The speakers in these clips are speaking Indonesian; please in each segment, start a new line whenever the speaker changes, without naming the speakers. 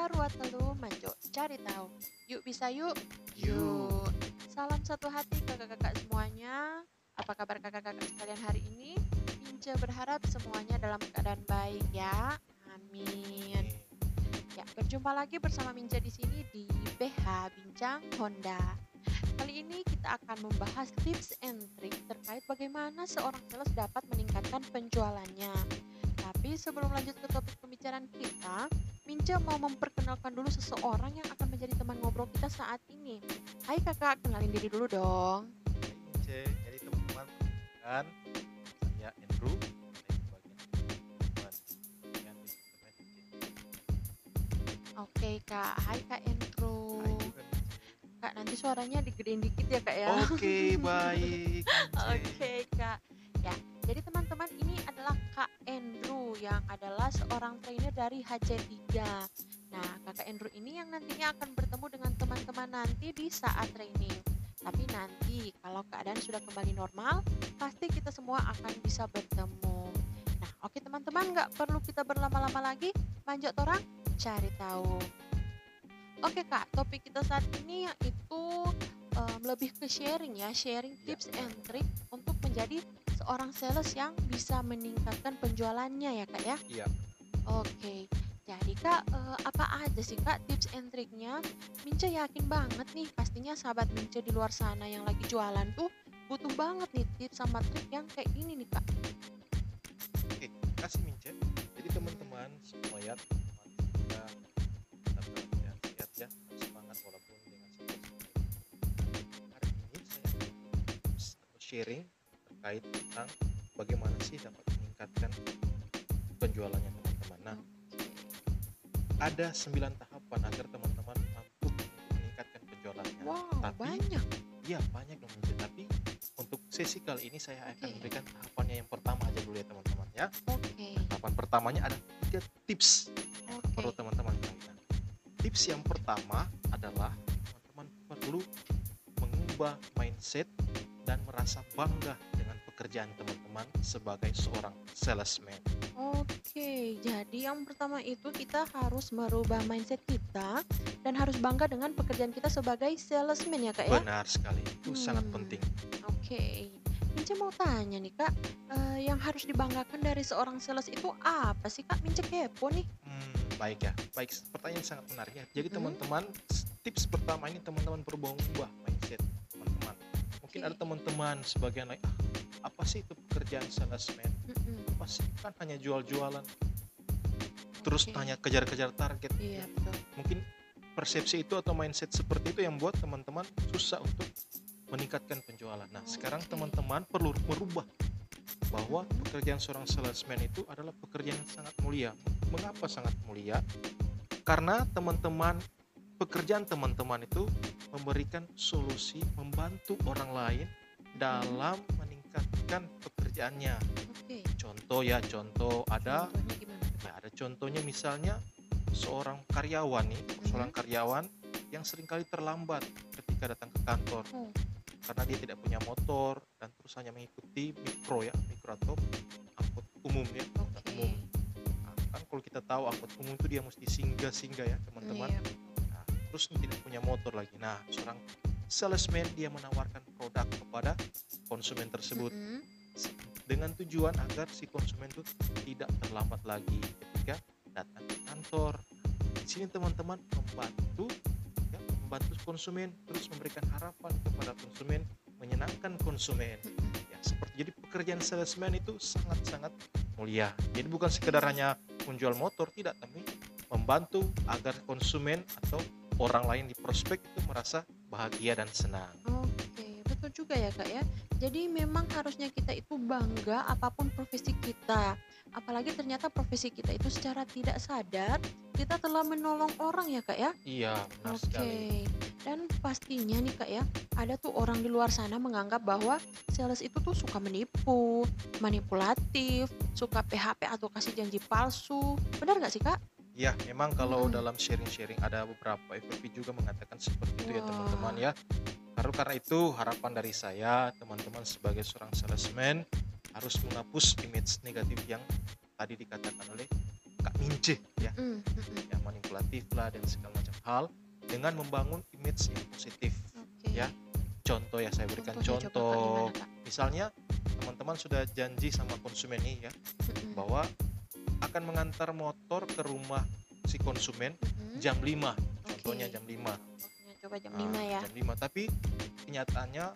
Sarwa telu manjo cari tahu. Yuk bisa yuk.
Yuk.
Salam satu hati kakak-kakak semuanya. Apa kabar kakak-kakak sekalian hari ini? Mince berharap semuanya dalam keadaan baik ya. Amin. Ya, berjumpa lagi bersama Mince di sini di BH Bincang Honda. Kali ini kita akan membahas tips and trick terkait bagaimana seorang sales dapat meningkatkan penjualannya. Tapi sebelum lanjut ke topik pembicaraan kita, Mince mau memperkenalkan dulu seseorang yang akan menjadi teman ngobrol kita saat ini. Hai kakak, kenalin diri dulu dong.
Ince, jadi teman-teman kan saya Andrew, teman teman.
Oke kak, hai kak Andrew.
Hai juga Ince.
Kak, nanti suaranya digedein dikit ya kak ya.
Oke, baik. Ince.
Oke kak. Ya, jadi teman-teman ini adalah Kak Andrew yang adalah seorang trainer dari HC3. Nah, Kakak Andrew ini yang nantinya akan bertemu dengan teman-teman nanti di saat training. Tapi nanti kalau keadaan sudah kembali normal, pasti kita semua akan bisa bertemu. Nah, oke teman-teman, nggak perlu kita berlama-lama lagi, lanjut orang cari tahu. Oke kak, topik kita saat ini yaitu em, lebih ke sharing ya, sharing
Iya,
tips and trick untuk menjadi seorang sales yang bisa meningkatkan penjualannya ya kak ya.
Iya,
Oke, jadi kak eh, apa aja sih kak tips and triknya? Mince yakin banget nih pastinya sahabat Mince di luar sana yang lagi jualan tuh butuh banget nih tips sama trik yang kayak ini nih kak.
oke. Kasih Mince. Jadi teman-teman semua ya, semoga tetap keadaan sehat ya, semangat walaupun dengan. Hari ini saya sharing terkait tentang bagaimana sih dapat meningkatkan penjualannya teman-teman. Nah, ada 9 tahapan agar teman-teman mampu meningkatkan penjualannya.
Wow,
Tapi
banyak.
iya banyak dong. Tapi untuk sesi kali ini saya akan
Oke.
memberikan tahapannya yang pertama aja dulu ya teman-teman ya.
Oke,
Tahapan pertamanya ada tiga tips yang
oke.
perlu teman-teman ketahui. Tips yang pertama adalah teman-teman perlu mengubah mindset dan merasa bangga pekerjaan teman-teman sebagai seorang salesman.
Oke, jadi yang pertama itu kita harus merubah mindset kita dan harus bangga dengan pekerjaan kita sebagai salesman ya kak ya.
Benar sekali, itu sangat
Hmm.
penting.
Oke, Mince mau tanya nih kak, eh, yang harus dibanggakan dari seorang sales itu apa sih kak? Mince kepo nih.
Hmm, baik ya. Baik, pertanyaan sangat menarik ya. Jadi
Mm-mm.
teman-teman, s- tips pertama ini teman-teman perlu mengubah mindset teman-teman. Mungkin
Oke.
ada teman-teman sebagian lain, ah, apa sih itu pekerjaan salesman? Sih? Kan hanya jual-jualan. Terus
Oke.
hanya kejar-kejar target.
Iya betul.
Mungkin persepsi itu atau mindset seperti itu yang buat teman-teman susah untuk meningkatkan penjualan. Nah, sekarang
Oke.
teman-teman perlu merubah bahwa pekerjaan seorang salesman itu adalah pekerjaan yang sangat mulia. Mengapa sangat mulia? Karena teman-teman pekerjaan teman-teman itu memberikan solusi, membantu orang lain dalam meningkatkan pekerjaannya.
Oke.
Contoh ya, contoh ada Nah, ada contohnya misalnya seorang karyawan nih, seorang karyawan yang sering kali terlambat ketika datang ke kantor
Oh.
karena dia tidak punya motor dan terus hanya mengikuti mikro ya, mikro atau angkut umum ya,
Oke.
umum. Nah, kan kalau kita tahu angkut umum itu dia mesti singgah-singgah ya, teman-teman.
Iya.
Nah, terus tidak punya motor lagi. Nah, seorang salesman dia menawarkan produk kepada konsumen tersebut
Mm-mm.
dengan tujuan agar si konsumen itu tidak terlambat lagi ketika datang ke kantor. Di sini teman-teman membantu ya, membantu konsumen terus memberikan harapan kepada konsumen, menyenangkan konsumen. Ya, seperti jadi pekerjaan salesman itu sangat-sangat mulia. Jadi bukan sekedar hanya menjual motor tidak, tapi membantu agar konsumen atau orang lain di prospek itu merasa bahagia dan senang.
Betul juga ya kak ya. Jadi memang harusnya kita itu bangga apa pun profesi kita. Apalagi ternyata profesi kita itu secara tidak sadar kita telah menolong orang ya kak ya.
Iya,
Oke.
sekali.
Dan pastinya nih kak ya, ada tuh orang di luar sana menganggap bahwa sales itu tuh suka menipu, manipulatif, suka PHP atau kasih janji palsu. Benar nggak sih kak?
Ya, memang kalau
Mm-mm.
dalam sharing-sharing ada beberapa FFP juga mengatakan seperti itu ya
Wah.
teman-teman ya. Karena karena itu harapan dari saya teman-teman sebagai seorang salesman harus menghapus image negatif yang tadi dikatakan oleh Kak Mince ya,
Mhm mhm.
yang manipulatif lah dan segala macam hal dengan membangun image yang positif.
Oke.
Ya, Contoh ya saya berikan
Contohnya Kak,
contoh.
gimana?
Misalnya teman-teman sudah janji sama konsumen nih ya
Mhm.
bahwa akan mengantar motor ke rumah si konsumen
Mhm.
jam 5. Contohnya
Oke.
jam 5.
Coba jam
Nah,
5 ya.
Jam 5, tapi kenyataannya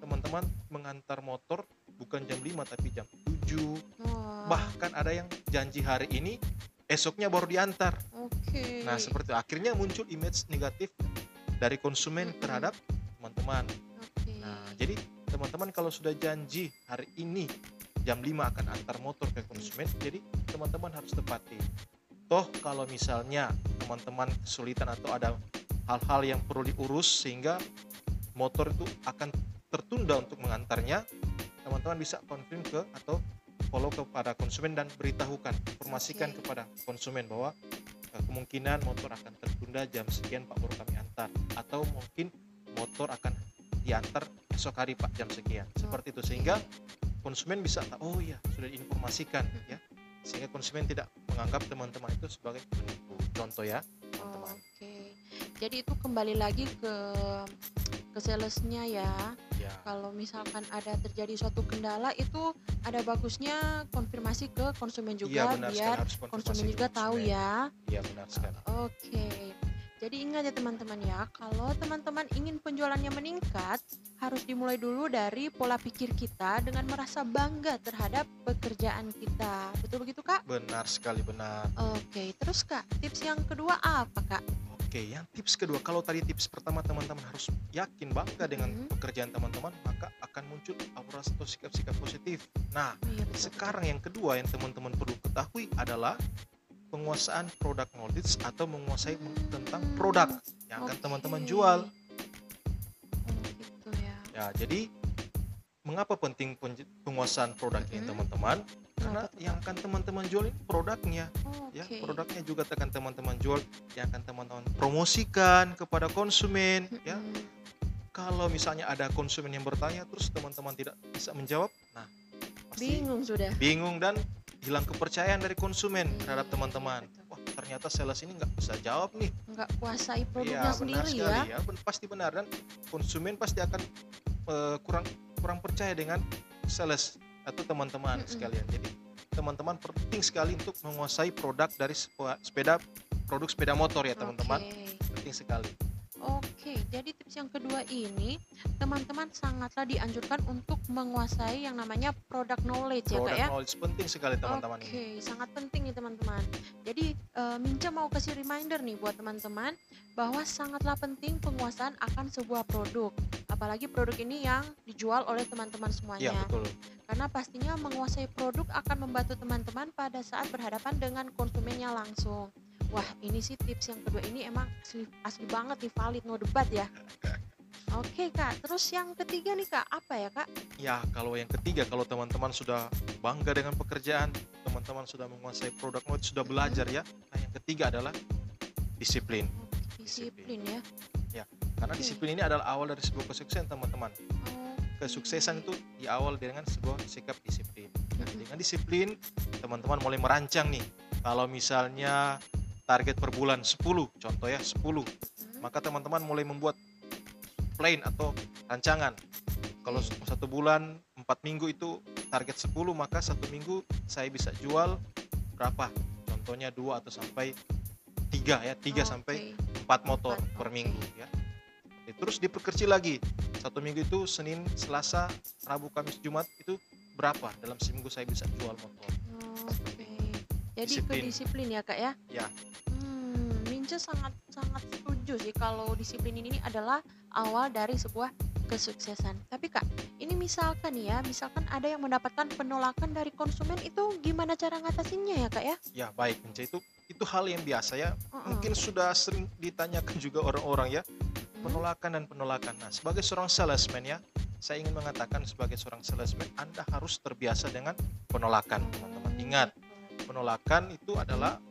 teman-teman mengantar motor bukan jam 5 tapi jam 7.
Wah.
Bahkan ada yang janji hari ini esoknya baru diantar.
Oke.
Nah, seperti itu. akhirnya muncul image negatif dari konsumen
Mm-mm.
terhadap teman-teman.
Oke.
Nah, jadi teman-teman kalau sudah janji hari ini jam 5 akan antar motor ke konsumen, jadi teman-teman harus tepati. Toh kalau misalnya teman-teman kesulitan atau ada hal-hal yang perlu diurus sehingga motor itu akan tertunda untuk mengantarnya, teman-teman bisa konfirm ke atau follow kepada konsumen dan beritahukan, informasikan
Oke.
kepada konsumen bahwa eh, kemungkinan motor akan tertunda jam sekian Pak baru kami antar atau mungkin motor akan diantar esok hari Pak jam sekian. Seperti itu sehingga konsumen bisa tahu, oh iya sudah diinformasikan ya sehingga konsumen tidak menganggap teman-teman itu sebagai penipu contoh ya teman-teman
Oke. Jadi itu kembali lagi ke ke salesnya ya.
ya
Kalau misalkan ada terjadi suatu kendala itu ada bagusnya konfirmasi ke konsumen juga
iya benar
biar konsumen juga tahu
konsumen.
ya.
iya benar sekali
Oke. Jadi ingat ya teman-teman ya, kalau teman-teman ingin penjualannya meningkat, harus dimulai dulu dari pola pikir kita dengan merasa bangga terhadap pekerjaan kita. Betul begitu, Kak?
benar sekali benar
Oke, terus Kak, tips yang kedua apa, Kak?
Oke yang tips kedua kalau tadi tips pertama teman-teman harus yakin bangga dengan
Mhm.
pekerjaan teman-teman maka akan muncul aura atau sikap-sikap positif nah
iya, betul,
sekarang yang kedua yang teman-teman perlu ketahui adalah penguasaan produk knowledge atau menguasai
Hmm,
tentang produk yang akan teman-teman jual
Oh, gitu ya.
Ya, jadi mengapa penting penguasaan produk ini
Mhm.
teman-teman? Karena yang akan teman-teman jual ini produknya,
Oke.
ya produknya juga akan teman-teman jual, yang akan teman-teman promosikan kepada konsumen. Ya,
Mm-mm.
kalau misalnya ada konsumen yang bertanya terus teman-teman tidak bisa menjawab, nah pasti
Bingung sudah.
bingung dan hilang kepercayaan dari konsumen
Iya,
terhadap teman-teman.
betul.
Wah, ternyata sales ini nggak bisa jawab nih.
Nggak kuasai
Iya,
produknya
benar
sendiri
sekali
ya.
ya. ben- pasti benar dan konsumen pasti akan eh, kurang kurang percaya dengan sales atau teman-teman sekalian. Jadi teman-teman penting sekali untuk menguasai produk dari sepeda produk sepeda motor ya teman-teman.
Oke.
Penting sekali.
Oke, jadi tips yang kedua ini teman-teman sangatlah dianjurkan untuk menguasai yang namanya product knowledge ya
Produk
kak ya.
knowledge penting sekali teman-teman
Oke,
ini.
sangat penting nih teman-teman. Jadi eh, Minca mau kasih reminder nih buat teman-teman bahwa sangatlah penting penguasaan akan sebuah produk. Apalagi produk ini yang dijual oleh teman-teman
Iya
semuanya.
betul.
Karena pastinya menguasai produk akan membantu teman-teman pada saat berhadapan dengan konsumennya langsung. Wah, ini sih tips yang kedua ini emang asli, asli banget nih valid no debat ya. Oke kak, terus yang ketiga nih kak, apa ya kak?
Ya kalau yang ketiga kalau teman-teman sudah bangga dengan pekerjaan, teman-teman sudah menguasai produk knowledge, sudah belajar ya. Nah yang ketiga adalah disiplin.
Disiplin ya.
Karena
Oke.
disiplin ini adalah awal dari sebuah kesuksesan teman-teman.
Oke.
Kesuksesan itu diawal dengan sebuah sikap disiplin. Nah, dengan disiplin, teman-teman mulai merancang nih. Kalau misalnya target per bulan 10, contoh ya 10,
Hmm,
maka teman-teman mulai membuat plan atau rancangan. Kalau
Oke.
satu bulan 4 minggu itu target 10, maka satu minggu saya bisa jual berapa? Contohnya dua atau sampai tiga ya, tiga sampai
Oke.
empat motor
Empat,
per minggu ya. Oke, Terus diperkecil lagi. Satu minggu itu Senin, Selasa, Rabu, Kamis, Jumat itu berapa dalam seminggu saya bisa jual motor?
Oke. Jadi
Disiplin.
ke disiplin ya kak ya?
Ya.
Sangat sangat setuju sih kalau disiplin ini adalah awal dari sebuah kesuksesan. Tapi kak, ini misalkan ya, misalkan ada yang mendapatkan penolakan dari konsumen itu gimana cara ngatasinnya ya kak ya?
Ya baik, itu itu hal yang biasa ya.
Heeh.
Mungkin sudah sering ditanyakan juga orang-orang ya penolakan dan penolakan. Nah, sebagai seorang salesman ya, saya ingin mengatakan sebagai seorang salesman Anda harus terbiasa dengan penolakan, teman-teman. Ingat, penolakan itu adalah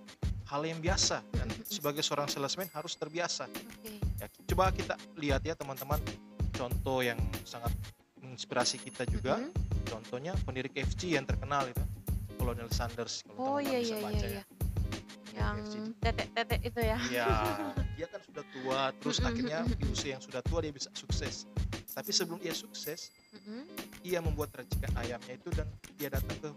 hal yang biasa dan sebagai seorang salesman harus terbiasa.
Oke.
Ya, coba kita lihat ya teman-teman contoh yang sangat menginspirasi kita juga.
Mhm.
Contohnya pendiri KFC yang terkenal itu, Colonel Sanders kalau
Oh
teman-teman
iya
bisa
iya
baca
iya
ya.
iya. yang
KFC.
tetek-tetek itu ya.
Iya, dia kan sudah tua, terus
Mm-mm,
akhirnya
mm-mm,
di usia yang sudah tua dia bisa sukses. Tapi sebelum dia sukses,
Mm-mm.
ia membuat racikan ayamnya itu dan dia datang ke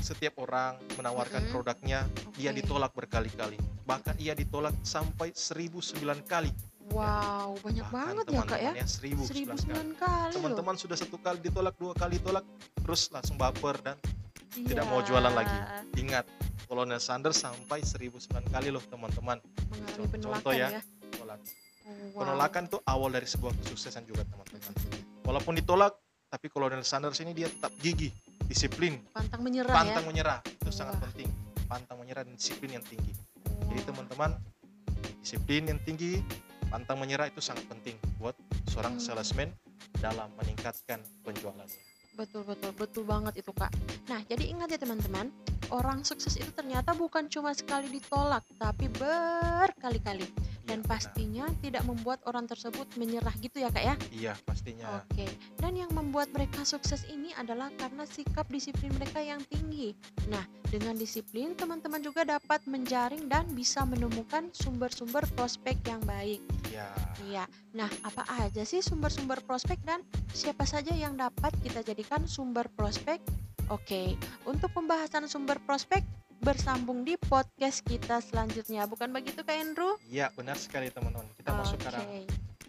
setiap orang menawarkan
Mm-mm.
produknya, dia
Oke.
ditolak berkali-kali. Bahkan ia ditolak sampai 1009 kali.
Wow, banyak
Bahkan
banget ya kak ya.
teman-temannya 1009
Seribu
kali.
sembilan kali.
Teman-teman sudah satu kali ditolak, dua kali ditolak, terus langsung baper dan tidak mau jualan lagi.
Iya,
ingat Kolonel Sanders sampai 1009 kali loh teman-teman Contoh ya.
ya.
tolak.
Oh, wow.
Penolakan tuh awal dari sebuah kesuksesan juga teman-teman. Walaupun ditolak, tapi Kolonel Sanders ini dia tetap gigih, disiplin,
Pantang menyerah
pantang
ya.
menyerah. Itu sangat
Wah.
penting. Pantang menyerah dan disiplin yang tinggi. Jadi
Wah.
teman-teman, disiplin yang tinggi, pantang menyerah itu sangat penting buat seorang
Hmm.
salesman dalam meningkatkan penjualannya.
Betul betul betul banget itu kak. Nah jadi ingat ya teman-teman, orang sukses itu ternyata bukan cuma sekali ditolak, tapi berkali-kali. Dan
Iya, benar.
pastinya tidak membuat orang tersebut menyerah gitu ya kak ya.
Iya, pastinya.
Oke. Dan yang membuat mereka sukses ini adalah karena sikap disiplin mereka yang tinggi. Nah dengan disiplin teman-teman juga dapat menjaring dan bisa menemukan sumber-sumber prospek yang baik.
Iya.
Iya. Nah, apa aja sih sumber-sumber prospek dan siapa saja yang dapat kita jadikan sumber prospek? Oke, untuk pembahasan sumber prospek bersambung di podcast kita selanjutnya. Bukan begitu Kak Andrew?
Iya, benar sekali teman-teman. Kita masuk
Oke,
sekarang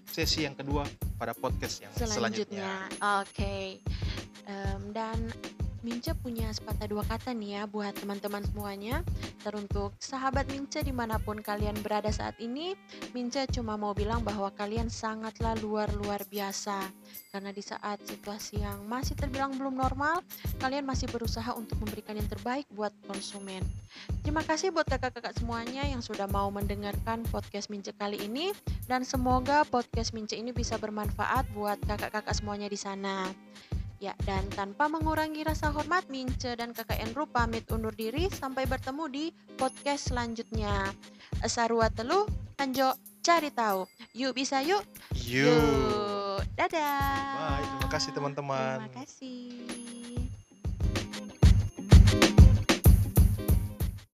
sesi yang kedua pada podcast yang selanjutnya.
selanjutnya. Oke. Em, dan Mince punya sepatah dua kata nih ya buat teman-teman semuanya. Teruntuk sahabat Mince di mana pun kalian berada saat ini, Mince cuma mau bilang bahwa kalian sangatlah luar-luar biasa. Karena di saat situasi yang masih terbilang belum normal, kalian masih berusaha untuk memberikan yang terbaik buat konsumen. Terima kasih buat kakak-kakak semuanya yang sudah mau mendengarkan podcast Mince kali ini dan semoga podcast Mince ini bisa bermanfaat buat kakak-kakak semuanya di sana. Ya, dan tanpa mengurangi rasa hormat, Mince dan kakak Enru pamit undur diri sampai bertemu di podcast selanjutnya. Sarua telu, Anjo cari tahu. Yuk bisa yuk.
Yuk.
Dadah.
Bye. Terima kasih teman-teman.
Terima kasih.